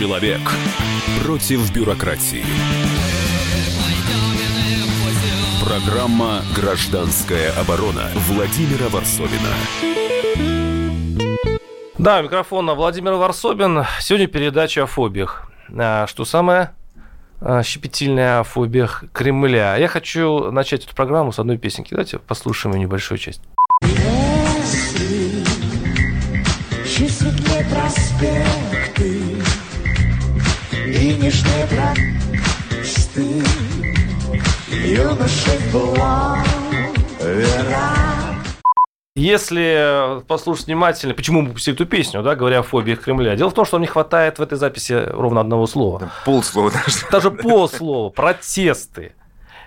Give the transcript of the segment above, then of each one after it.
Человек против бюрократии. Программа «Гражданская оборона» Владимира Варсовина. Да, микрофон Владимир Варсобин. Сегодня передача о фобиях. А, что самое а, щепетильное о фобиях Кремля. Я хочу начать эту программу с одной песенки. Давайте послушаем ее небольшую часть. Если чуть светлее проспекты Нежные просты Юношей была вера Если послушать внимательно, почему мы пустили эту песню, да, говоря о фобиях Кремля, дело в том, что нам не хватает в этой записи ровно одного слова. Полслова даже. Даже полслова. Протесты.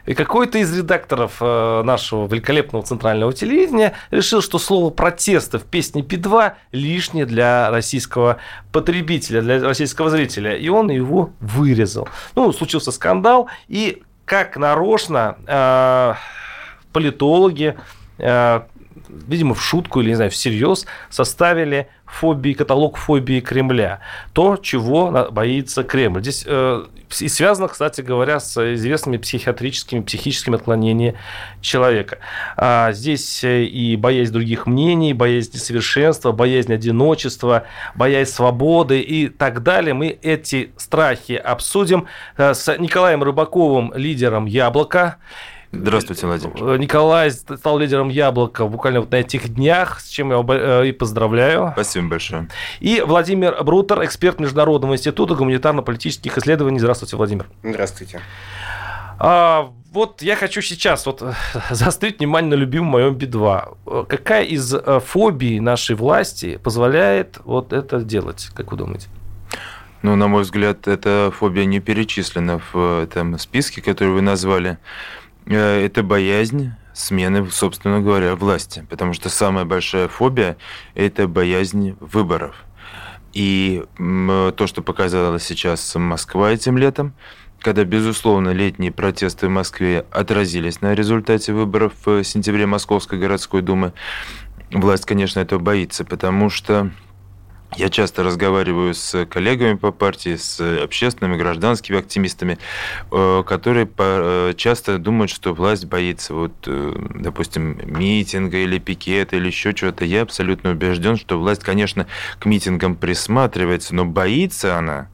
И какой-то из редакторов э, нашего великолепного центрального телевидения решил, что слово «протесты» в песне Би-2 лишнее для российского потребителя, для российского зрителя. И он его вырезал. Ну, случился скандал, и как нарочно э, политологи э, видимо, в шутку или, не знаю, всерьез составили фобии, каталог фобии Кремля. То, чего боится Кремль. Здесь э, и связано, кстати говоря, с известными психиатрическими, психическими отклонениями человека. А здесь э, и боязнь других мнений, боязнь несовершенства, боязнь одиночества, боязнь свободы и так далее. Мы эти страхи обсудим э, с Николаем Рыбаковым, лидером «Яблоко», Здравствуйте, Владимир. Николай стал лидером «Яблока» буквально вот на этих днях, с чем я его э, и поздравляю. Спасибо большое. И Владимир Брутер, эксперт Международного института гуманитарно-политических исследований. Здравствуйте, Владимир. Здравствуйте. А, вот я хочу сейчас вот заострить внимание на любимом моем Би-2. Какая из э, фобий нашей власти позволяет вот это делать, как вы думаете? Ну, на мой взгляд, эта фобия не перечислена в этом списке, который вы назвали. Э, это боязнь смены, собственно говоря, власти. Потому что самая большая фобия – это боязнь выборов. И то, что показала сейчас Москва этим летом, когда, безусловно, летние протесты в Москве отразились на результате выборов в сентябре Московской городской думы, власть, конечно, этого боится, потому что я часто разговариваю с коллегами по партии, с общественными, гражданскими активистами, э, которые э, часто думают, что власть боится, вот, э, допустим, митинга или пикета или еще чего-то. Я абсолютно убежден, что власть, конечно, к митингам присматривается, но боится она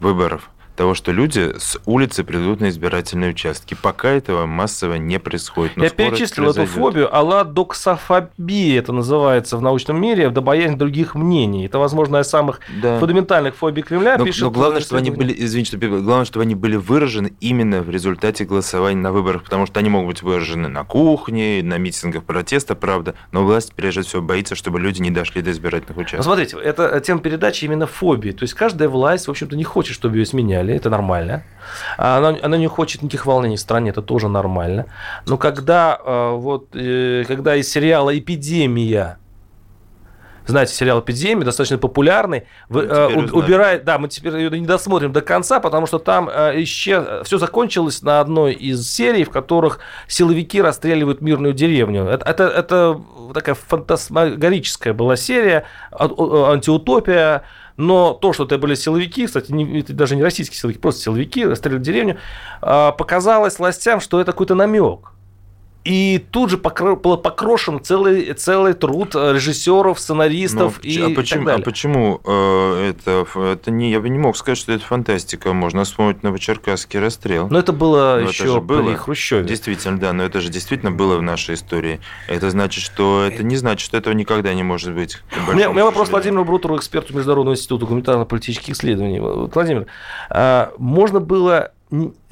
выборов того, что люди с улицы придут на избирательные участки. Пока этого массово не происходит. Но Я перечислил эту фобию, алладоксофобия это называется в научном мире, это боязнь других мнений. Это, возможно, из самых да. фундаментальных фобий Кремля. Но, пишет, но главное, чтобы они были, извините, что главное, чтобы они были выражены именно в результате голосования на выборах, потому что они могут быть выражены на кухне, на митингах протеста, правда, но власть, прежде всего, боится, чтобы люди не дошли до избирательных участков. Смотрите, это тема передачи именно фобии. То есть каждая власть, в общем-то, не хочет, чтобы ее сменяли Италии, это нормально. Она, она не хочет никаких волнений в стране, это тоже нормально. Но когда, э, вот, э, когда из сериала «Эпидемия» знаете, сериал «Эпидемия», достаточно популярный, вы, э, убирает, да, мы теперь ее не досмотрим до конца, потому что там э, исчез, все закончилось на одной из серий, в которых силовики расстреливают мирную деревню. Это, это, это такая фантасмагорическая была серия, антиутопия, но то, что это были силовики, кстати, не, это даже не российские силовики, просто силовики, расстреляли деревню, а, показалось властям, что это какой-то намек. И тут же был покрошен целый, целый труд режиссеров, сценаристов ну, и а почему, так далее. А почему э, это, это не, я бы не мог сказать, что это фантастика. Можно вспомнить Новочеркасский расстрел. Но это было но еще это было, при Хрущеве. Действительно, да, но это же действительно было в нашей истории. Это значит, что это не значит, что этого никогда не может быть. У меня, у меня вопрос Владимиру Брутеру, эксперту Международного института гуманитарно-политических исследований. Владимир, а можно было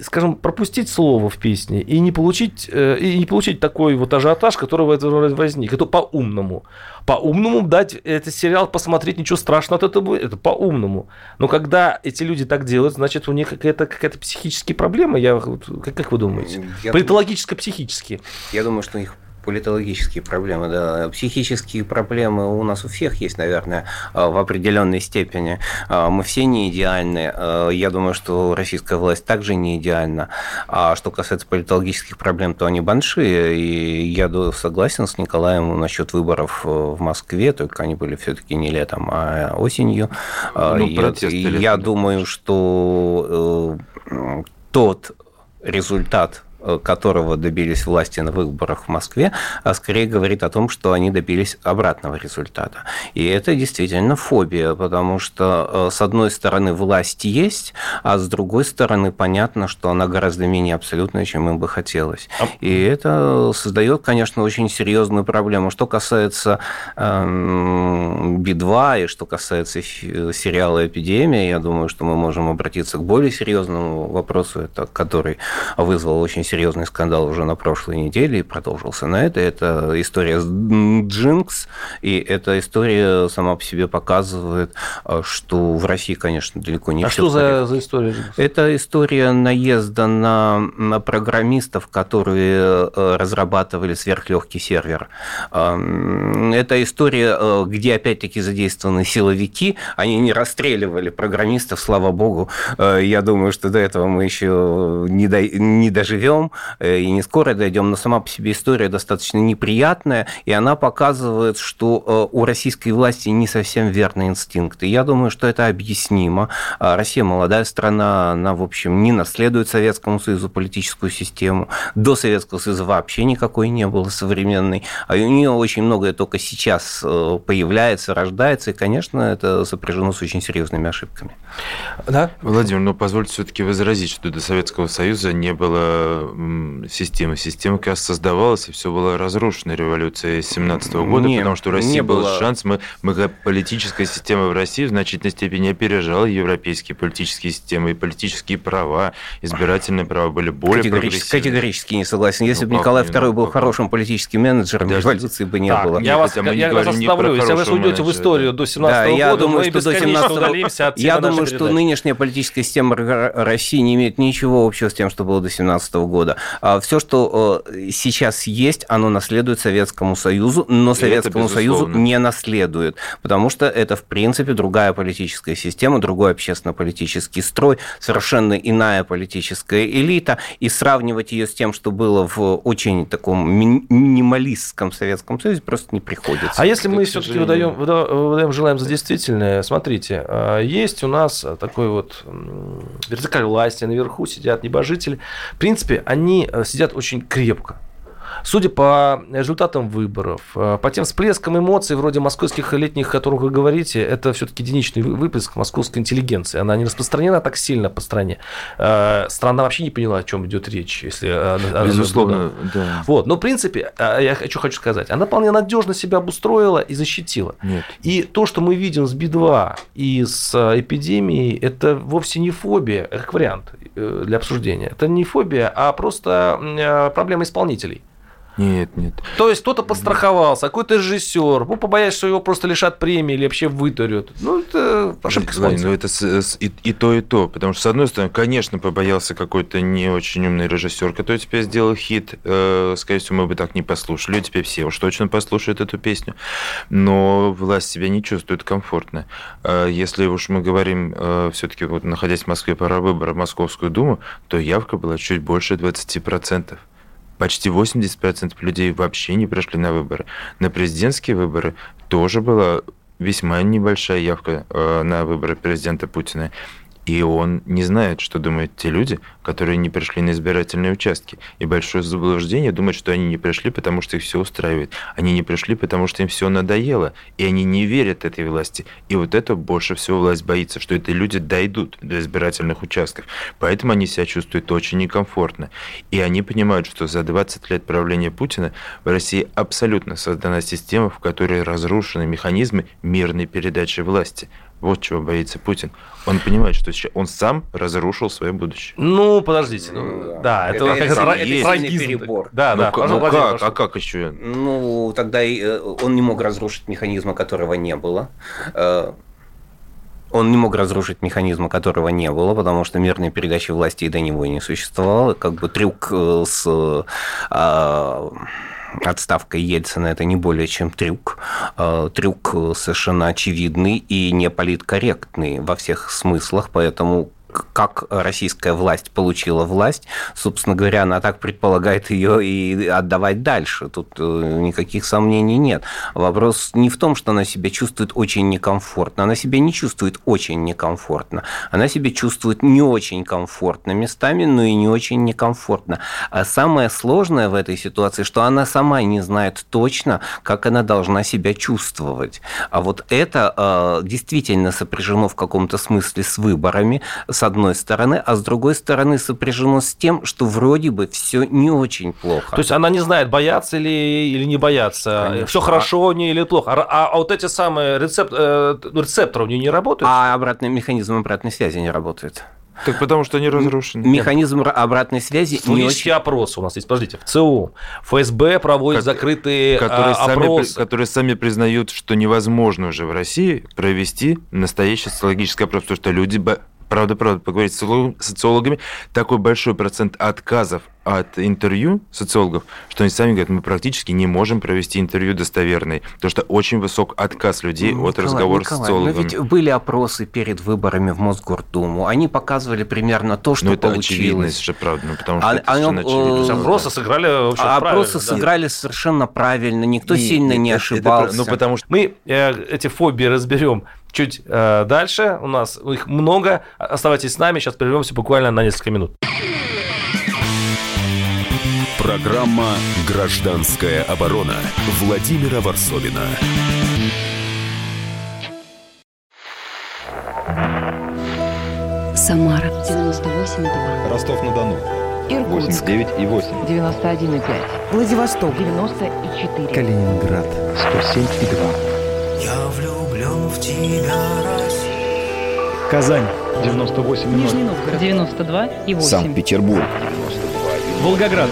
скажем, пропустить слово в песне и не получить, э, и не получить такой вот ажиотаж, который в этом возник. Это по-умному. По-умному дать этот сериал посмотреть, ничего страшного от этого будет. Это по-умному. Но когда эти люди так делают, значит, у них какая-то какая психические проблемы. Я, как, как вы думаете? Я Политологическо-психические. Я думаю, что у них политологические проблемы, да. Психические проблемы у нас у всех есть, наверное, в определенной степени. Мы все не идеальны. Я думаю, что российская власть также не идеальна. А что касается политологических проблем, то они большие. И я согласен с Николаем насчет выборов в Москве, только они были все-таки не летом, а осенью. Ну, я, я думаю, что э, тот результат Э, которого добились власти на выборах в Москве, а скорее говорит о том, что они добились обратного результата. И это действительно фобия, потому что, э, с одной стороны, власть есть, а с другой стороны, понятно, что она гораздо менее абсолютная, чем им бы хотелось. А и это создает, конечно, очень серьезную проблему. Что касается эм, Би-2 и что касается сериала «Эпидемия», я думаю, что мы можем обратиться к более серьезному вопросу, это, который вызвал очень серьезный скандал уже на прошлой неделе и продолжился на это. Это история с Джинкс, и эта история сама по себе показывает, э, что в России, конечно, далеко не А что за, за история? Это история наезда на, на программистов, которые э, разрабатывали сверхлегкий сервер. Это история, э, где опять-таки задействованы силовики, они не расстреливали программистов, слава богу. Я думаю, что до этого мы еще не, до, не доживем дойдем, э, и не скоро дойдем, но сама по себе история достаточно неприятная, и она показывает, что э, у российской власти не совсем верные инстинкты. Я думаю, что это объяснимо. А Россия молодая страна, она, в общем, не наследует Советскому Союзу политическую систему. До Советского Союза вообще никакой не было современной. А у нее очень многое только сейчас э, появляется, рождается, и, конечно, это сопряжено с очень серьезными ошибками. Да? Владимир, но позвольте все-таки возразить, что до Советского Союза не было системы. Система, как раз создавалась, и все было разрушено революцией 17 -го года, не, потому что у России был было... шанс, мы, мы политическая система в России в значительной степени опережала европейские политические системы, и политические права, избирательные права были более Категорически, категорически не согласен. Если ну, бы Николай II ну, был как... хорошим политическим менеджером, Даже... революции бы не так, было. Я вас, я, я вас остановлю. Если вы уйдете в историю до 17 да, -го я года, думаю, что до 17 Я думаю, что нынешняя политическая система России не имеет ничего общего с тем, что было до 17 -го года. А Все, что э, сейчас есть, оно наследует Советскому Союзу, но Советскому это, Союзу не наследует, потому что это, в принципе, другая политическая система, другой общественно-политический строй, совершенно иная политическая элита, и сравнивать ее с тем, что было в очень таком минималистском Советском Союзе, просто не приходится. А если мы все-таки выдаем, выдаем, желаем за действительное, смотрите, а, есть у нас такой вот вертикаль власти, наверху сидят небожители. В принципе, они э, сидят очень крепко. Судя по результатам выборов, э, по тем всплескам эмоций, вроде московских летних, о которых вы говорите, это все-таки единичный выплеск московской интеллигенции. Она не распространена так сильно по стране. Э, страна вообще не поняла, о чем идет речь. Если Безусловно, да. Вот. Но, в принципе, я хочу, хочу сказать, она вполне надежно себя обустроила и защитила. Нет. И то, что мы видим с Би-2 и с эпидемией, это вовсе не фобия, как вариант для обсуждения. Это не фобия, а просто проблема исполнителей. Нет, нет. То есть кто-то постраховался, какой-то режиссер, ну, побоясь, что его просто лишат премии или вообще вытурят. Ну, это ошибка Вань, ну, это и, и то, и то. Потому что, с одной стороны, конечно, побоялся какой-то не очень умный режиссер, который теперь сделал хит. Э, скорее всего, мы бы так не послушали. Теперь все уж точно послушают эту песню. Но власть себя не чувствует комфортно. Э, если уж мы говорим, э, все-таки вот находясь в Москве пора выбора в Московскую Думу, то явка была чуть больше 20%. Почти 80% людей вообще не пришли на выборы. На президентские выборы тоже была весьма небольшая явка э, на выборы президента Путина. И он не знает, что думают те люди, которые не пришли на избирательные участки. И большое заблуждение думать, что они не пришли, потому что их все устраивает. Они не пришли, потому что им все надоело. И они не верят этой власти. И вот это больше всего власть боится, что эти люди дойдут до избирательных участков. Поэтому они себя чувствуют очень некомфортно. И они понимают, что за 20 лет правления Путина в России абсолютно создана система, в которой разрушены механизмы мирной передачи власти. Вот чего боится Путин. Он понимает, что он сам разрушил свое будущее. Ну, подождите. Ну, да, это, это, это, это, это трагизм. перебор. Да, ну, да. Ну, как, прошу. а как еще? Ну, тогда э, он не мог разрушить механизма, которого не было. Э, он не мог разрушить механизма, которого не было, потому что мирной передачи власти и до него не существовало. Как бы трюк э, с отставка Ельцина – это не более чем трюк. Э, трюк совершенно очевидный и не политкорректный во всех смыслах, поэтому как российская власть получила власть, собственно говоря, она так предполагает ее и отдавать дальше. Тут э, никаких сомнений нет. Вопрос не в том, что она себя чувствует очень некомфортно. Она себя не чувствует очень некомфортно. Она себя чувствует не очень комфортно местами, но и не очень некомфортно. А самое сложное в этой ситуации, что она сама не знает точно, как она должна себя чувствовать. А вот это э, действительно сопряжено в каком-то смысле с выборами, с одной стороны, а с другой стороны сопряжено с тем, что вроде бы все не очень плохо. То есть она не знает, бояться ли или не бояться, Конечно. все хорошо у нее или плохо. А, а, а вот эти самые рецепт, э, рецепторы у нее не работают? А обратный механизм обратной связи не работает. Так потому что они разрушены. Механизм обратной связи не очень... опросы у нас есть. Подождите, в ЦУ, ФСБ проводит как, закрытые которые а, опросы. Сами, которые сами признают, что невозможно уже в России провести настоящий социологический опрос, потому что люди правда, правда, поговорить с социологами, такой большой процент отказов от интервью социологов, что они сами говорят, мы практически не можем провести интервью достоверное, потому что очень высок отказ людей Николай, от разговора Николай, с социологами. Но ведь были опросы перед выборами в Мосгордуму, они показывали примерно то, что но это получилось. очевидность же, правда, ну, потому что а, это а, очевидно. Опросы сыграли вообще а, Опросы да. сыграли совершенно правильно, никто и, сильно не это, ошибался. Это, ну, потому что мы э, эти фобии разберем чуть э, дальше. У нас их много. Оставайтесь с нами, сейчас прервемся буквально на несколько минут. Программа «Гражданская оборона» Владимира Варсовина. Самара 98,2. Ростов-на-Дону. Иркутск. 89,8. 91,5. Владивосток. 94. Калининград. 107,2. Я влюблен в тебя, Россия. Казань. 98,0. Нижний Новгород. 92,8. Санкт-Петербург. 92,8. Волгоград.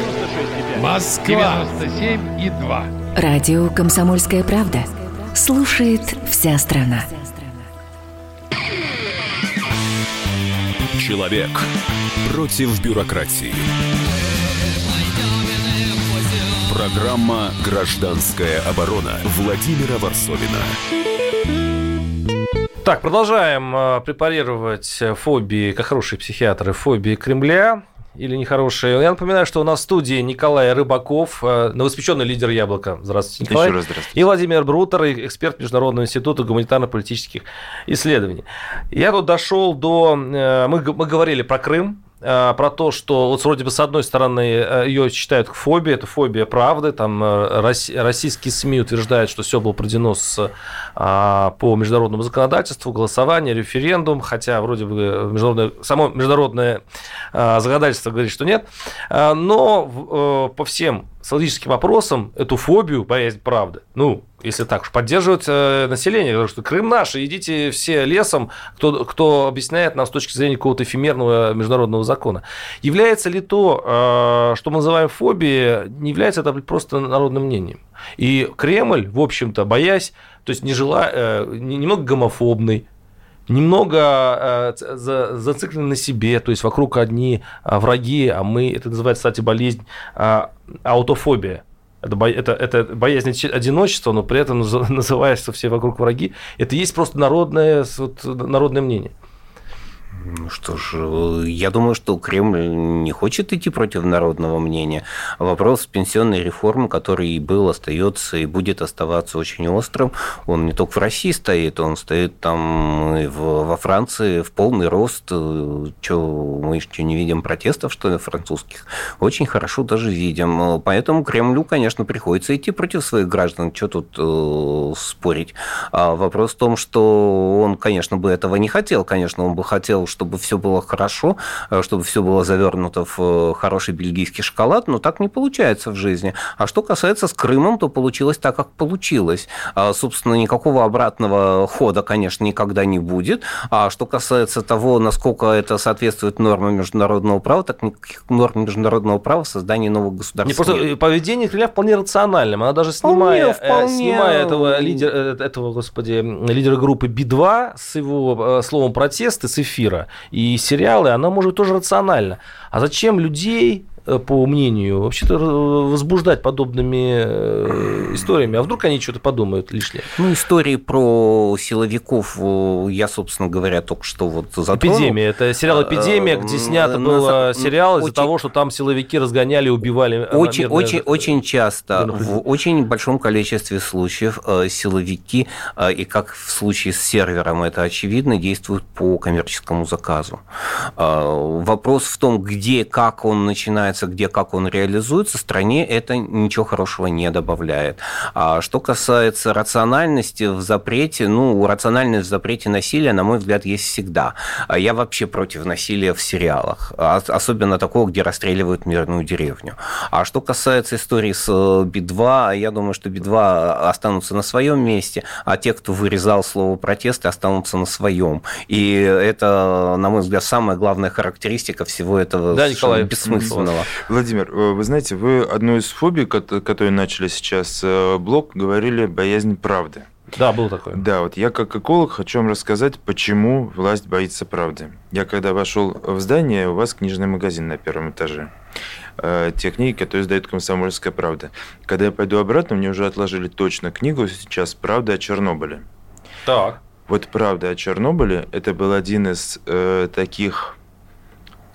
Москва 97 и 2. Радио Комсомольская правда. Слушает вся страна. Человек против бюрократии. Программа «Гражданская оборона» Владимира Варсовина. Так, продолжаем э, препарировать фобии, как хорошие психиатры, фобии Кремля или нехорошие. Я напоминаю, что у нас в студии Николай Рыбаков, э, новоспеченный лидер «Яблока». Здравствуйте, Николай. Еще раз здравствуйте. И Владимир Брутер, эксперт Международного института гуманитарно-политических исследований. Я тут дошел до... Э, мы, мы говорили про Крым, Э, про то, что вот вроде бы с одной стороны э, ее считают фобией, это фобия правды, там э, российские СМИ утверждают, что все было проведено с, по международному законодательству, голосование, референдум, хотя вроде бы международное, само международное законодательство говорит, что нет, но по всем социологическим опросам эту фобию, боязнь правды, ну, если так уж, поддерживают э, население, потому что Крым наш, идите все лесом, кто, кто объясняет нам с точки зрения какого-то эфемерного международного закона. Является ли то, э, что мы называем фобией, не является это просто народным мнением? И Кремль, в общем-то, боясь, то есть не жила, э, немного гомофобный, немного э, зациклены на себе, то есть вокруг одни э, враги, а мы, это называется, кстати, болезнь э, аутофобия. Это, это, это боязнь одиночества, но при этом называясь, что все вокруг враги. Это есть просто народное, вот, народное мнение. Ну что ж, э, я думаю, что Кремль не хочет идти против народного мнения. Вопрос пенсионной реформы, который и был, остается и будет оставаться очень острым, он не только в России стоит, он стоит там и в, во Франции в полный рост. Э, что, мы еще не видим протестов, что ли, французских? Очень хорошо даже видим. Поэтому Кремлю, конечно, приходится идти против своих граждан. Что тут э, спорить? А вопрос в том, что он, конечно, бы этого не хотел. Конечно, он бы хотел, чтобы все было хорошо, э, чтобы все было завернуто в э, хороший бельгийский шоколад, но так не получается в жизни. А что касается с Крымом, то получилось так, как получилось. А, собственно, никакого обратного хода, конечно, никогда не будет. А что касается того, насколько это соответствует нормам международного права, так никаких норм международного права в создании нового государства не, просто нет. Поведение Кремля вполне рациональным. Она даже снимая, вполне, вполне... снимая этого, лидера, этого, господи, лидера группы Би-2 с его словом протесты с эфира, и сериалы, она может тоже рационально. А зачем людей по мнению, вообще-то возбуждать подобными э, историями? А вдруг они что-то подумают лишнее? Ну, истории про силовиков я, собственно говоря, только что вот затронул. Эпидемия. Это сериал «Эпидемия», где снято было сериал из-за того, что там силовики разгоняли, убивали. Очень, очень, очень часто, в очень большом количестве случаев силовики, и как в случае с сервером это очевидно, действуют по коммерческому заказу. Вопрос в том, где, как он начинается, где, как он реализуется, стране это ничего хорошего не добавляет. А что касается рациональности в запрете, ну, рациональность в запрете насилия, на мой взгляд, есть всегда. А я вообще против насилия в сериалах, особенно такого, где расстреливают мирную деревню. А что касается истории с э, Би-2, я думаю, что Би-2 останутся на своем месте, а те, кто вырезал слово протесты, останутся на своем. И это, на мой взгляд, самая главная характеристика всего этого да, Николай, бессмысленного. Владимир, э, вы знаете, вы одну из фобий, которые начали сейчас э, блок, говорили боязнь правды. Да, был такой. Да, вот я как эколог хочу вам рассказать, почему власть боится правды. Я когда вошел в здание, у вас книжный магазин на первом этаже. Э, те книги, которые издает «Комсомольская правда». Когда я пойду обратно, мне уже отложили точно книгу сейчас «Правда о Чернобыле». Так. Вот «Правда о Чернобыле» – это был один из э, таких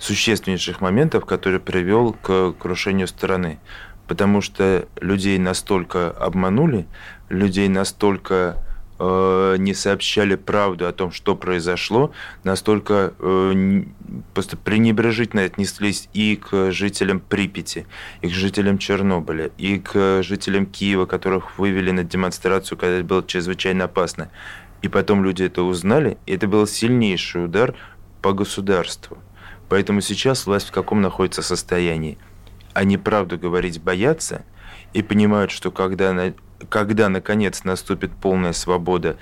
существеннейших моментов, который привел к крушению страны. Потому что людей настолько обманули, людей настолько э, не сообщали правду о том, что произошло, настолько э, просто пренебрежительно отнеслись и к жителям Припяти, и к жителям Чернобыля, и к жителям Киева, которых вывели на демонстрацию, когда это было чрезвычайно опасно. И потом люди это узнали, и это был сильнейший удар по государству. Поэтому сейчас власть в каком находится состоянии? Они правду говорить боятся и понимают, что когда, когда наконец наступит полная свобода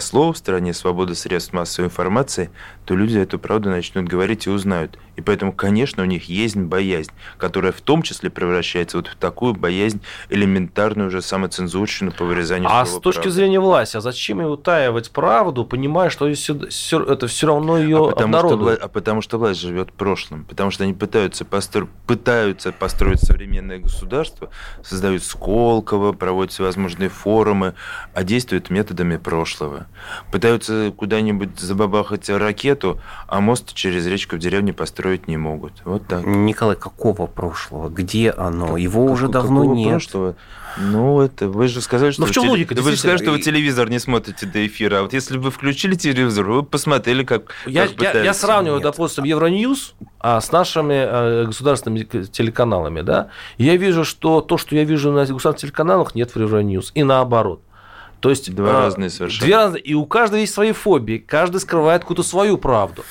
слова в стране, свобода средств массовой информации, то люди эту правду начнут говорить и узнают. И поэтому, конечно, у них есть боязнь, которая в том числе превращается вот в такую боязнь элементарную уже самоцензурщину по вырезанию А с точки правды. зрения власти, а зачем ее утаивать правду, понимая, что это все равно ее а потому, что а потому что власть живет прошлым, потому что они пытаются, постро... пытаются построить современное государство, создают Сколково, проводят всевозможные форумы, а действуют методами прошлого этого. Пытаются куда-нибудь забабахать ракету, а мост через речку в деревне построить не могут. Вот так. Николай, какого прошлого? Где оно? Как, Его как, уже давно нет. Прошлого? Ну, это вы же сказали, что... Ну, в чем логика? Вы же сказали, что вы телевизор не смотрите до эфира. А вот если бы вы включили телевизор, вы бы посмотрели, как... Я, как я, я сравниваю, нет. допустим, Евроньюз а, с нашими а, государственными телеканалами, да, я вижу, что то, что я вижу на государственных телеканалах, нет в Евроньюз. И наоборот. То есть два а, разные совершенно. Две разные, и у каждого есть свои фобии, каждый скрывает какую-то свою правду.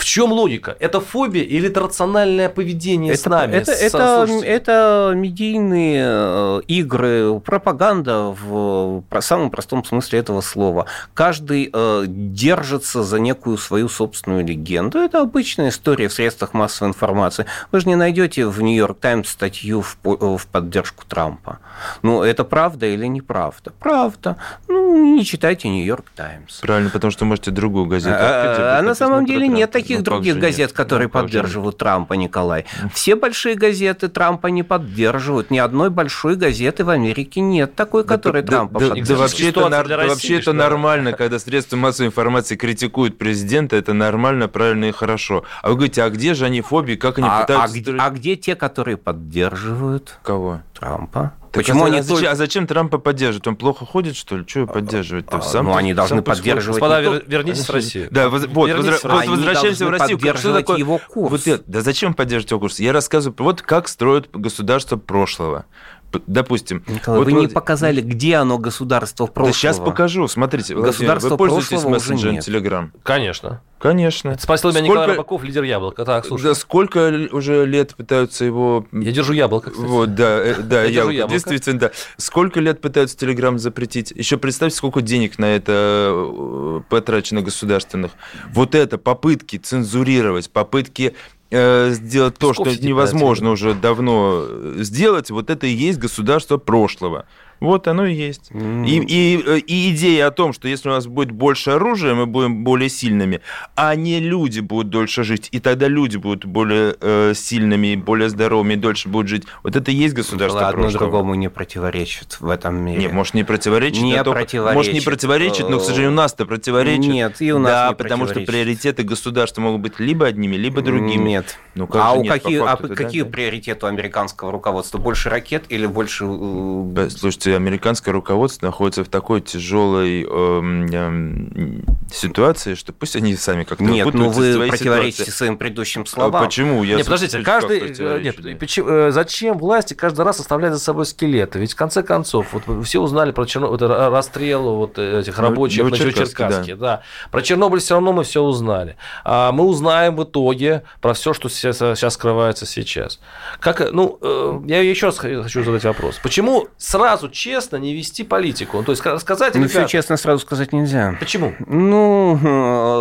В чем логика? Это фобия или это рациональное поведение это, с нами? Это, с, это, это медийные э, игры, пропаганда в самом простом смысле этого слова. Каждый э, держится за некую свою собственную легенду. Это обычная история в средствах массовой информации. Вы же не найдете в Нью-Йорк Таймс статью в, в поддержку Трампа. Ну, это правда или неправда? Правда. Ну, не читайте Нью-Йорк Таймс. Правильно, потому что можете другую газету. А, а на самом деле нет таких никаких ну, других газет, нет. которые ну, поддерживают Трампа, Николай. Все большие газеты Трампа не поддерживают. Ни одной большой газеты в Америке нет такой, которая да, Трампа да, поддерживает. Да, вообще это, России, вообще это нормально, когда средства массовой информации критикуют президента, это нормально, правильно и хорошо. А вы говорите, а где же они фобии, как они а, пытаются... А, где, а где те, которые поддерживают Кого? Трампа? Так Почему а, они а, зачем, а зачем Трампа поддерживают? Он плохо ходит, что ли? Что поддерживать? А, сам, ну, они должны поддерживать... Господа, вер, вернитесь в Россию. Да, вот, вернитесь вот возвращаемся в Россию. Что такое? его курс. Вот, да зачем поддерживать его курс? Я рассказываю, вот как строят государство прошлого допустим... Николай, вот вы вот... не показали, где оно государство прошлого. Да сейчас покажу. Смотрите, государство вы пользуетесь мессенджером Telegram? Конечно. Конечно. Это спросил меня сколько... Николай Рыбаков, лидер Яблока. Так, слушай. Да, сколько уже лет пытаются его... Я держу яблоко, кстати. Вот, да, э, да, я яблоко. яблоко. Действительно, да. Сколько лет пытаются Телеграм запретить? Еще представьте, сколько денег на это э, потрачено государственных. Вот это попытки цензурировать, попытки сделать то, что невозможно уже давно сделать, вот это и есть государство прошлого. Вот оно и есть. М. И, и, э, и идея о том, что если у нас будет больше оружия, мы будем более сильными, а не люди будут дольше жить, и тогда люди будут более э, сильными, более здоровыми, и дольше будут жить. Вот это и есть государство Одно прошлого. другому не противоречит в этом мире. Не, может, не противоречит, Не а только- противоречит. может, не противоречит, но, к сожалению, у нас-то противоречит. Нет, и у нас Да, не потому что приоритеты государства могут быть либо одними, либо другими. Нет. Ну, как а у нет, какие, а какие да. приоритеты у американского руководства? Больше ракет или больше... э, Да, Слушайте, американское руководство находится в такой тяжелой эм, эм, ситуации, что пусть они сами как-то Нет, ну вы противоречите ситуации. своим предыдущим А словам. Почему? Я Нет, подождите, каждый... э, Нет, да? почему- э, зачем власти каждый раз оставлять за собой скелеты? Ведь в конце концов, вот все узнали про Черно... вот, ра- расстрел вот этих Ну, рабочих на Новочеркасске, Новочеркасске. Да. Про Чернобыль все равно мы все узнали. А мы узнаем в итоге про все, что сейчас, сейчас скрывается сейчас. Как, э, ну, э, я еще раз хочу задать вопрос. Почему сразу честно не вести политику? Ну, То есть сказать, Ну, все ребят, честно сразу сказать нельзя. почему? Ну,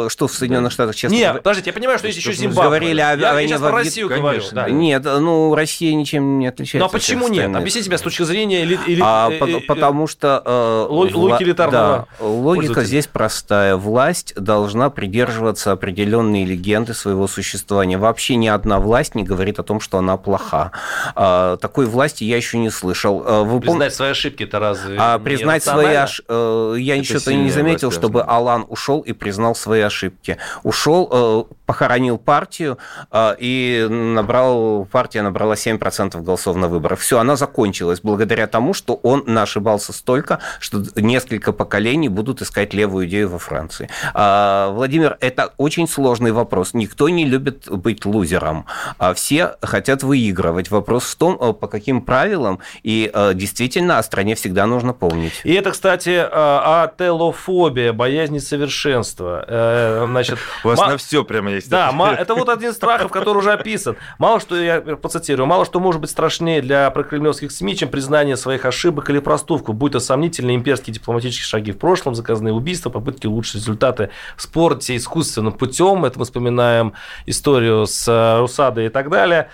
э, что в Соединенных Штатах честно... Нет, подождите, я понимаю, что есть еще Зимбабве. говорили о- я, о я сейчас войне про Россию Конечно, говорю. да. Нет, ну, Россия ничем не отличается. Ну а от почему нет? Объясните себя с точки зрения или, или- А, э, э, потому что э, логики элитарного да, логика здесь простая. Власть должна придерживаться определенной легенды своего существования. Вообще ни одна власть не говорит о том, что она плоха. А, такой власти я еще не слышал. Вы пом- Признать свои ошибки это разве а не признать свои ошибки... Я Это ничего-то не заметил, чтобы. Алан ушел и признал свои ошибки. Ушел, э, похоронил партию, э, и набрал, партия набрала 7% голосов на выборах. Все, она закончилась благодаря тому, что он ошибался столько, что несколько поколений будут искать левую идею во Франции. А, Владимир, это очень сложный вопрос. Никто не любит быть лузером. А Все хотят выигрывать. Вопрос в том, э, по каким правилам. И э, действительно, стране всегда нужно помнить. И это, кстати, а, ателофобия, боязнь совершенства. Э, Значит, У вас ма- на все прямо есть. Да, ма- это вот один из страхов, который уже описан. Мало что, я процитирую, мало что может быть страшнее для прокремлевских СМИ, чем признание своих ошибок или проступков, будь то сомнительные имперские дипломатические шаги в прошлом, заказанные убийства, попытки улучшить результаты в спорте искусственным путем. Это мы вспоминаем историю с э, Русадой и так далее.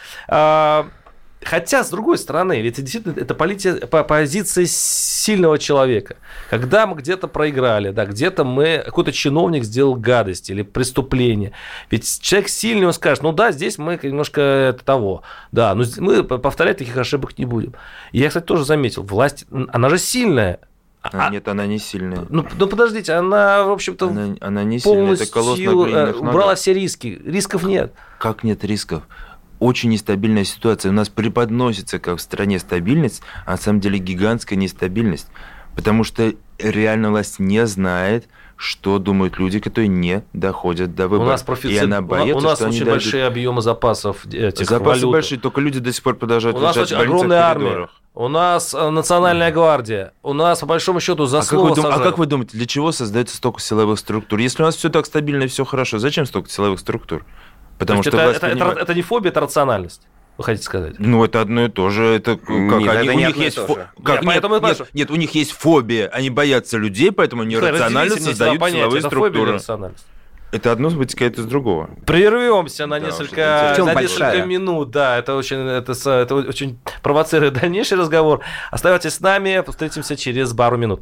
Хотя, с другой стороны, ведь это действительно это полити- по- позиция сильного человека. Когда мы где-то проиграли, да, где-то мы, какой-то чиновник сделал гадость или преступление. Ведь человек сильный, он скажет, ну да, здесь мы немножко это того. Да, но з- мы повторять таких ошибок не будем. Я, кстати, тоже заметил, власть, она же сильная. А, А- Нет, она не сильная. Ну, ну подождите, она, в общем-то, Она, она не сильная, это колосс на полностью э, убрала ногах. все риски. Рисков нет. Как нет рисков? Очень нестабильная ситуация. У нас преподносится как в стране стабильность, а на самом деле гигантская нестабильность. Потому что реально власть не знает, что думают люди, которые не доходят до У выборов. нас профицит, И она боится, у нас что они очень дойдут. большие объемы запасов этих Запасы валют. большие, только люди до сих пор продолжают У нас очень огромная армия. У нас э, национальная гвардия. У нас, по большому счету, за А как, вы дум- а как вы думаете, для чего создается столько силовых структур? Если у нас все так стабильно и все хорошо, зачем столько силовых структур? То Потому что это, власть это- это- это не фобия, это рациональность. Вы хотите сказать? Ну, это одно и то же. Это как Нет, они, это у не них есть фо- как, Нет, нет, нет, нет, у них есть фобия. Они боятся людей, поэтому они Слушай, рационально создают понятия, силовые это фобия или структуры. рациональность? Это одно вытекает из другого. Прервемся на Да, несколько, на большая? несколько минут. Да, это очень, это, с- это очень провоцирует дальнейший разговор. Оставайтесь с нами, встретимся через пару минут.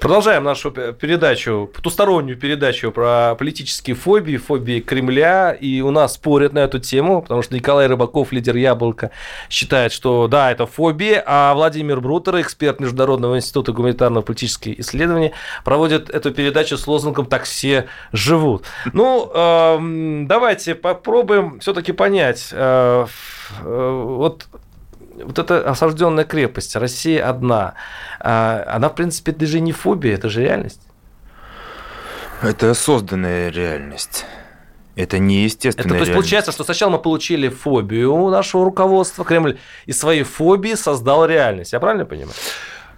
Продолжаем нашу пе- передачу, потустороннюю передачу про политические фобии, фобии Кремля. И у нас спорят на эту тему, потому что Николай Рыбаков, лидер Яблока, считает, что да, это фобия, а Владимир Брутер, эксперт Международного института гуманитарного политических исследований, проводит эту передачу с лозунгом «Так все живут». Ну, эм, давайте попробуем все-таки понять. э, э, вот вот эта осажденная крепость, Россия одна, а, она, в принципе, это же не фобия, это же реальность. Это созданная реальность. Это неестественная Это, то есть, получается, что сначала мы получили фобию нашего руководства, Кремль из своей фобии создал реальность. Я правильно понимаю?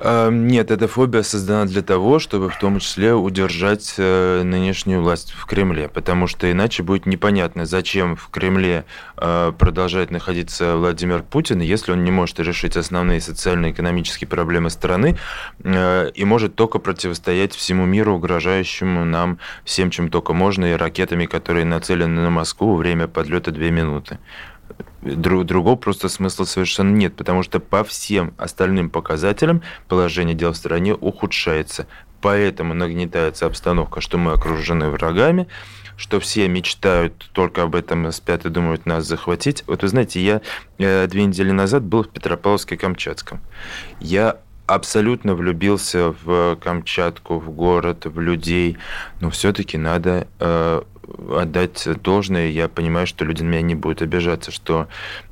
Эм, нет, эта фобия создана для того, чтобы в том числе удержать э, нынешнюю власть в Кремле, потому что иначе будет непонятно, зачем в Кремле э, продолжает находиться Владимир Путин, если он не может решить основные социально-экономические проблемы страны э, и может только противостоять всему миру, угрожающему нам всем, чем только можно, и ракетами, которые нацелены на Москву, время подлета две минуты. Друг, другого просто смысла совершенно нет, потому что по всем остальным показателям положение дел в стране ухудшается. Поэтому нагнетается обстановка, что мы окружены врагами, что все мечтают только об этом, спят и думают нас захватить. Вот вы знаете, я э, две недели назад был в Петропавловске-Камчатском. Я абсолютно влюбился в Камчатку, в город, в людей, но все-таки надо э, отдать должное, я понимаю, что люди на меня не будут обижаться, что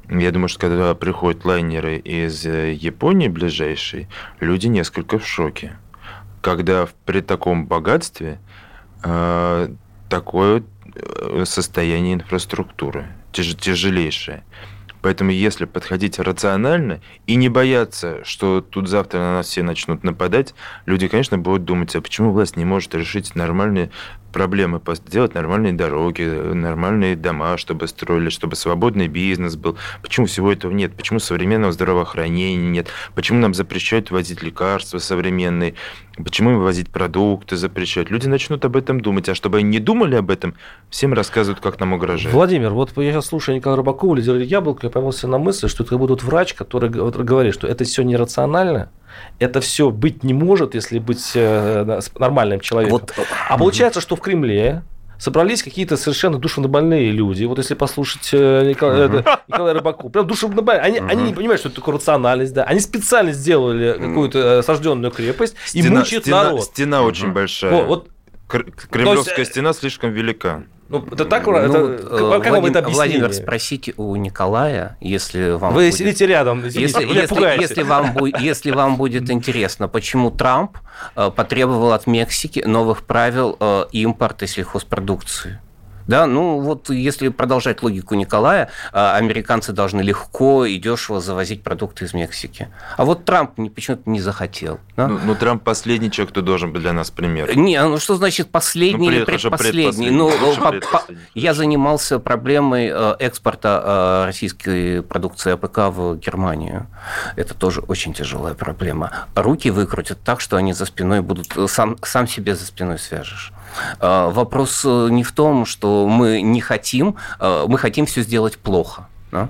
я думаю, что когда приходят лайнеры из э, Японии ближайшей, люди несколько в шоке. Когда при таком богатстве э, такое э, состояние инфраструктуры, тяж, тяжелейшее. Поэтому если подходить рационально и не бояться, что тут завтра на нас все начнут нападать, люди, конечно, будут думать, а почему власть не может решить нормальные проблемы, сделать нормальные дороги, нормальные дома, чтобы строили, чтобы свободный бизнес был. Почему всего этого нет? Почему современного здравоохранения нет? Почему нам запрещают возить лекарства современные? Почему им возить продукты запрещают? Люди начнут об этом думать. А чтобы они не думали об этом, всем рассказывают, как нам угрожают. Владимир, вот я сейчас слушаю Николая Рыбакова, лидера Яблоко, я поймался на мысль, что это как будто врач, который говорит, что это все нерационально, это все быть не может, если быть э, нормальным человеком. Вот. А получается, что в Кремле собрались какие-то совершенно душевнобольные люди. Вот если послушать э, Николая, uh-huh. Николая Рыбаку, прям душевнобольные. Они, uh-huh. они не понимают, что это такое рациональность, да. Они специально сделали какую-то э, осажденную крепость стена, и мучают стена, народ. Стена uh-huh. очень большая. Вот, вот Кремлевская есть, стена слишком велика. Ну, это так, ну, это, как Владим, вам это Владимир, спросите у Николая, если вам Вы будет, сидите рядом, если, если, если, вам, если вам будет интересно, почему Трамп э, потребовал от Мексики новых правил э, импорта сельхозпродукции. Да, ну вот если продолжать логику Николая, а, американцы должны легко и дешево завозить продукты из Мексики. А вот Трамп почему-то не захотел. Да? Ну, ну, Трамп последний человек, кто должен быть для нас пример. Не, ну что значит последний ну, или предпоследний? Ну, по, по, я занимался проблемой э, экспорта э, российской продукции АПК в Германию. Это тоже очень тяжелая проблема. Руки выкрутят так, что они за спиной будут... Э, сам, сам себе за спиной свяжешь. Вопрос не в том, что мы не хотим, мы хотим все сделать плохо. Да?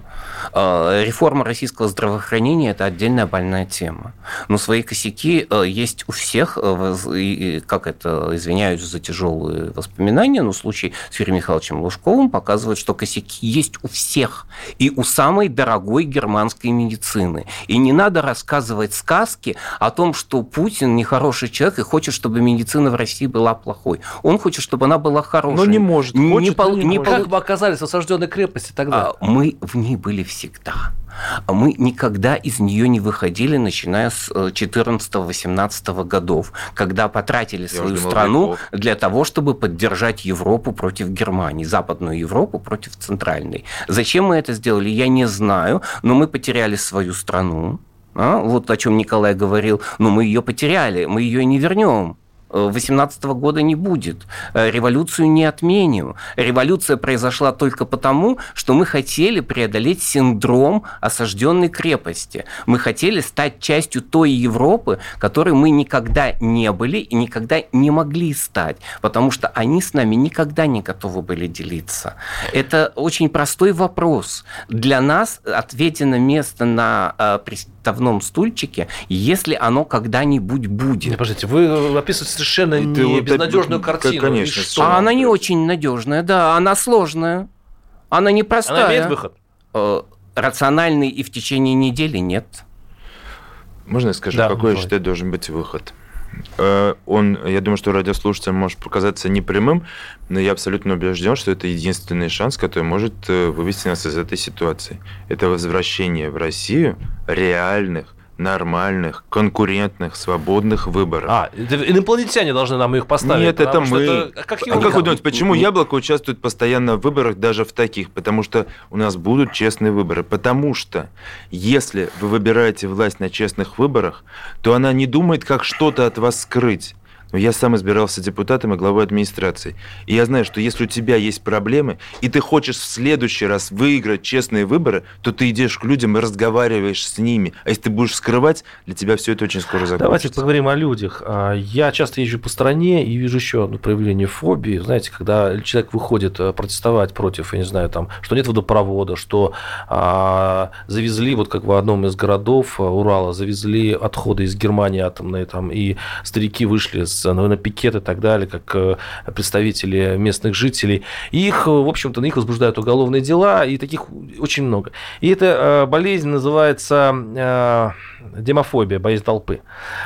А, реформа российского здравоохранения – это отдельная больная тема. Но свои косяки э, есть у всех, э, как это, извиняюсь за тяжелые воспоминания, но случай с Юрием Михайловичем Лужковым показывает, что косяки есть у всех, и у самой дорогой германской медицины. И не надо рассказывать сказки о том, что Путин нехороший человек и хочет, чтобы медицина в России была плохой. Он хочет, чтобы она была хорошей. Но не может. Хочет, не, пол, не, не может. Как бы оказались в осажденной крепости тогда? А, мы в ней были всегда. Мы никогда из нее не выходили, начиная с 14-18 э, годов, когда потратили Я свою страну веков. для того, чтобы поддержать Европу против Германии, Западную Европу против Центральной. Зачем мы это сделали, я не знаю, но мы потеряли свою страну. А? Вот о чем Николай говорил, но мы ее потеряли, мы ее не вернем. 18 года не будет. Э, революцию не отменим. Революция произошла только потому, что мы хотели преодолеть синдром осажденной крепости. Мы хотели стать частью той Европы, которой мы никогда не были и никогда не могли стать, потому что они с нами никогда не готовы были делиться. Это очень простой вопрос. Для нас ответено место на приставном стульчике, если оно когда-нибудь будет. Подождите, вы описываете совершенно и не вот безнадежную картину. Конечно. Что? А она не очень надежная, да, она сложная, она непростая. Она имеет выход? Э, рациональный и в течение недели нет. Можно я скажу, да, какой я считаю должен быть выход? Э, он, я думаю, что радиослушателям может показаться непрямым, но я абсолютно убежден, что это единственный шанс, который может э, вывести нас из этой ситуации. Это возвращение в Россию реальных нормальных, конкурентных, свободных выборов. А, инопланетяне должны нам их поставить. Нет, это мы. Это... Как, а как вы думаете, почему Яблоко участвует постоянно в выборах, даже в таких? Потому что у нас будут честные выборы. Потому что если вы выбираете власть на честных выборах, то она не думает, как что-то от вас скрыть. Но я сам избирался депутатом и главой администрации. И я знаю, что если у тебя есть проблемы, и ты хочешь в следующий раз выиграть честные выборы, то ты идешь к людям и разговариваешь с ними. А если ты будешь скрывать, для тебя все это очень скоро закончится. Давайте поговорим о людях. А, я часто езжу по стране и вижу еще одно проявление фобии. Знаете, когда человек выходит э, протестовать против, я не знаю, там, что нет водопровода, что а, завезли, вот как в одном из городов э, Урала, завезли отходы из Германии атомные, там, и старики вышли на пикет и так далее, как э, представители местных жителей. И их, э, в общем-то, на них возбуждают уголовные дела, и таких очень много. И эта э, болезнь называется демофобия, боязнь толпы.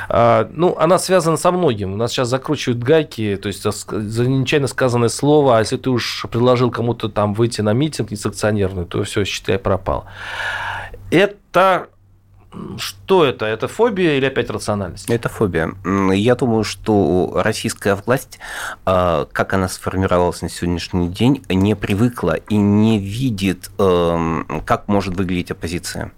Ну, она связана со многим. У нас сейчас закручивают гайки, то есть за нечаянно сказанное слово, а если ты уж предложил кому-то там выйти на митинг несанкционированный, то все, считай, пропал. Это что это? Это фобия или опять рациональность? Это фобия. Я думаю, что российская власть, а, как она сформировалась на сегодняшний день, не привыкла и не видит, эм, как может выглядеть оппозиция.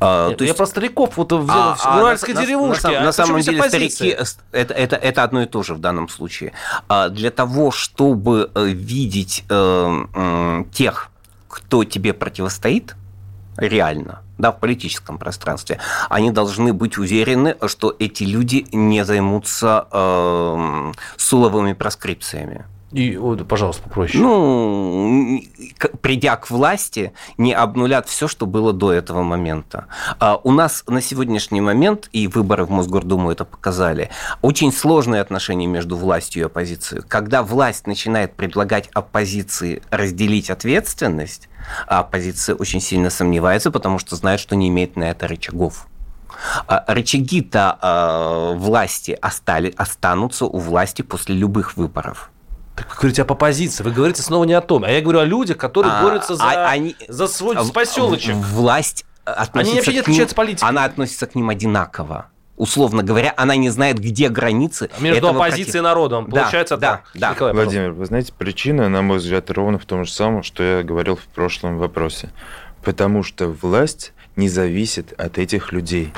А, то есть... Я про стариков вот в, а, в а, уральской на, деревушке. На, на, на самом деле старики это, это, это одно и то же в данном случае. А для того, чтобы э, видеть э, э, тех, кто тебе противостоит, реально, да, в политическом пространстве, они должны быть уверены, что эти люди не займутся э, суловыми проскрипциями. И, пожалуйста, попроще. Ну, придя к власти, не обнулят все, что было до этого момента. А у нас на сегодняшний момент, и выборы в Мосгордуму это показали, очень сложные отношения между властью и оппозицией. Когда власть начинает предлагать оппозиции разделить ответственность, а оппозиция очень сильно сомневается, потому что знает, что не имеет на это рычагов. А рычаги-то э, власти остали, останутся у власти после любых выборов. Так вы говорите об оппозиции, вы говорите снова не о том. А я говорю о людях, которые а, борются за, а, они, за свой поселочек. Власть относится они вообще не отличаются политикой. Она относится к ним одинаково условно говоря, она не знает, где границы. Между оппозицией против... и народом. Получается да, так. Да, Николай, Владимир, вы знаете, причина, на мой взгляд, ровно в том же самом, что я говорил в прошлом вопросе. Потому что власть не зависит от этих людей.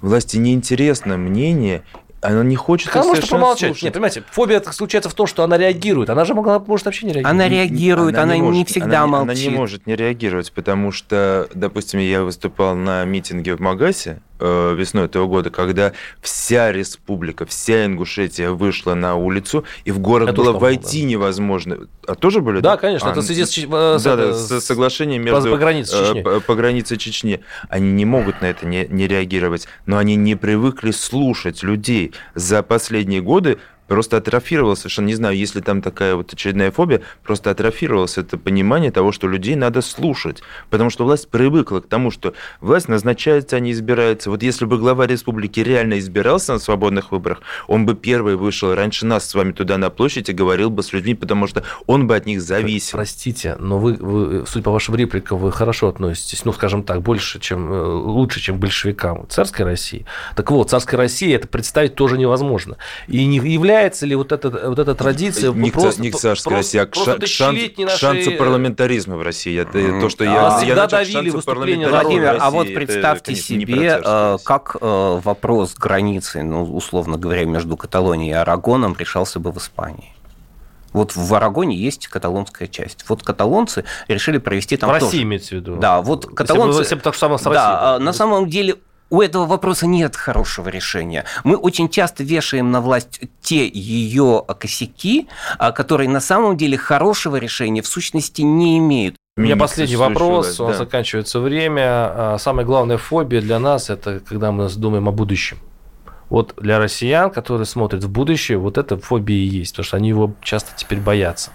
Власти не интересно мнение она не хочет Она может помолчать. Слушать. Нет, понимаете, фобия случается в том, что она реагирует. Она же могла, может вообще не реагировать. Она реагирует, она, она не, может, не всегда она, молчит. Она не может не реагировать, потому что, допустим, я выступал на митинге в Магасе, весной этого года, когда вся республика, вся Ингушетия вышла на улицу, и в город это было войти да. невозможно. А тоже были? Да, да? конечно, а, это в связи с, э, да, да, с соглашением между... По, по границе э, Чечни. По, по границе Чечни. Они не могут на это не, не реагировать, но они не привыкли слушать людей. За последние годы просто атрофировалось, совершенно не знаю, если там такая вот очередная фобия, просто атрофировалось это понимание того, что людей надо слушать. Потому что власть привыкла к тому, что власть назначается, а не избирается. Вот если бы глава республики реально избирался на свободных выборах, он бы первый вышел раньше нас с вами туда на площадь и говорил бы с людьми, потому что он бы от них зависел. Простите, но вы, вы судя по вашим репликам, вы хорошо относитесь, ну, скажем так, больше, чем, э, лучше, чем большевикам царской России. Так вот, царской России это представить тоже невозможно. И не является является ли вот эта, вот эта традиция не, просто, не к царской России, а к, ша- шанс, нашей... шансу парламентаризма в России. Это mm. то, что я, а, я всегда давили выступления Владимир, а вот представьте это, себе, э, как э, вопрос границы, ну, условно говоря, между Каталонией и Арагоном решался бы в Испании. Вот в Арагоне есть каталонская часть. Вот каталонцы решили провести там в тоже. России имеется в виду. Да, вот каталонцы... Если бы, если бы так само с Россией. Да, а, на самом деле у этого вопроса нет хорошего решения. Мы очень часто вешаем на власть те ее косяки, а, которые на самом деле хорошего решения в сущности не имеют. У меня последний вопрос, да. заканчивается время. А, самая главная фобия для нас – это когда мы думаем о будущем. Вот для россиян, которые смотрят в будущее, вот эта фобия и есть, потому что они его часто теперь боятся.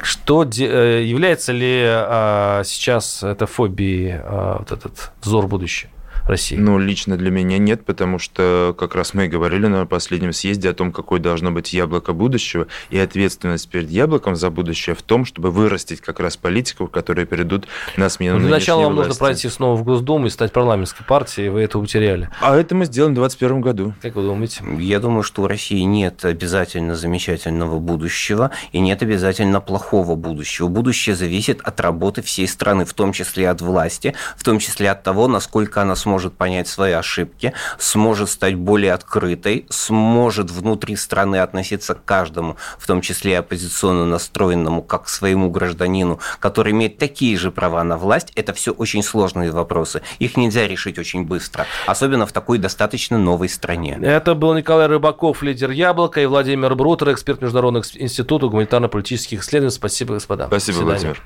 Что э, является ли а, сейчас эта фобией вот этот взор будущего? России? Ну, лично для меня нет, потому что как раз мы и говорили на последнем съезде о том, какое должно быть яблоко будущего, и ответственность перед яблоком за будущее в том, чтобы вырастить как раз политиков, которые перейдут на смену Ну, Для начала вам власти. нужно пройти снова в Госдуму и стать парламентской партией, вы это утеряли. А это мы сделаем в 2021 году. Как вы думаете? Я думаю, что у России нет обязательно замечательного будущего и нет обязательно плохого будущего. Будущее зависит от работы всей страны, в том числе от власти, в том числе от того, насколько она сможет понять свои ошибки, сможет стать более открытой, сможет внутри страны относиться к каждому, в том числе и оппозиционно настроенному, как к своему гражданину, который имеет такие же права на власть. Это все очень сложные вопросы. Их нельзя решить очень быстро, особенно в такой достаточно новой стране. Это был Николай Рыбаков, лидер «Яблока», и Владимир Брутер, эксперт Международного института гуманитарно-политических исследований. Спасибо, господа. Спасибо. Владимир.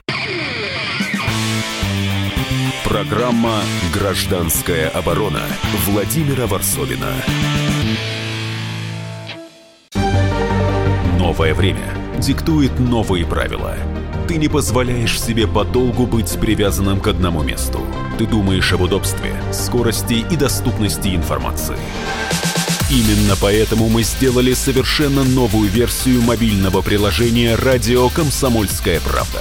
Программа «Гражданская оборона» Владимира Варсовина. Новое время диктует новые правила. Ты не позволяешь себе подолгу быть привязанным к одному месту. Ты думаешь об удобстве, скорости и доступности информации. Именно поэтому мы сделали совершенно новую версию мобильного приложения «Радио Комсомольская правда».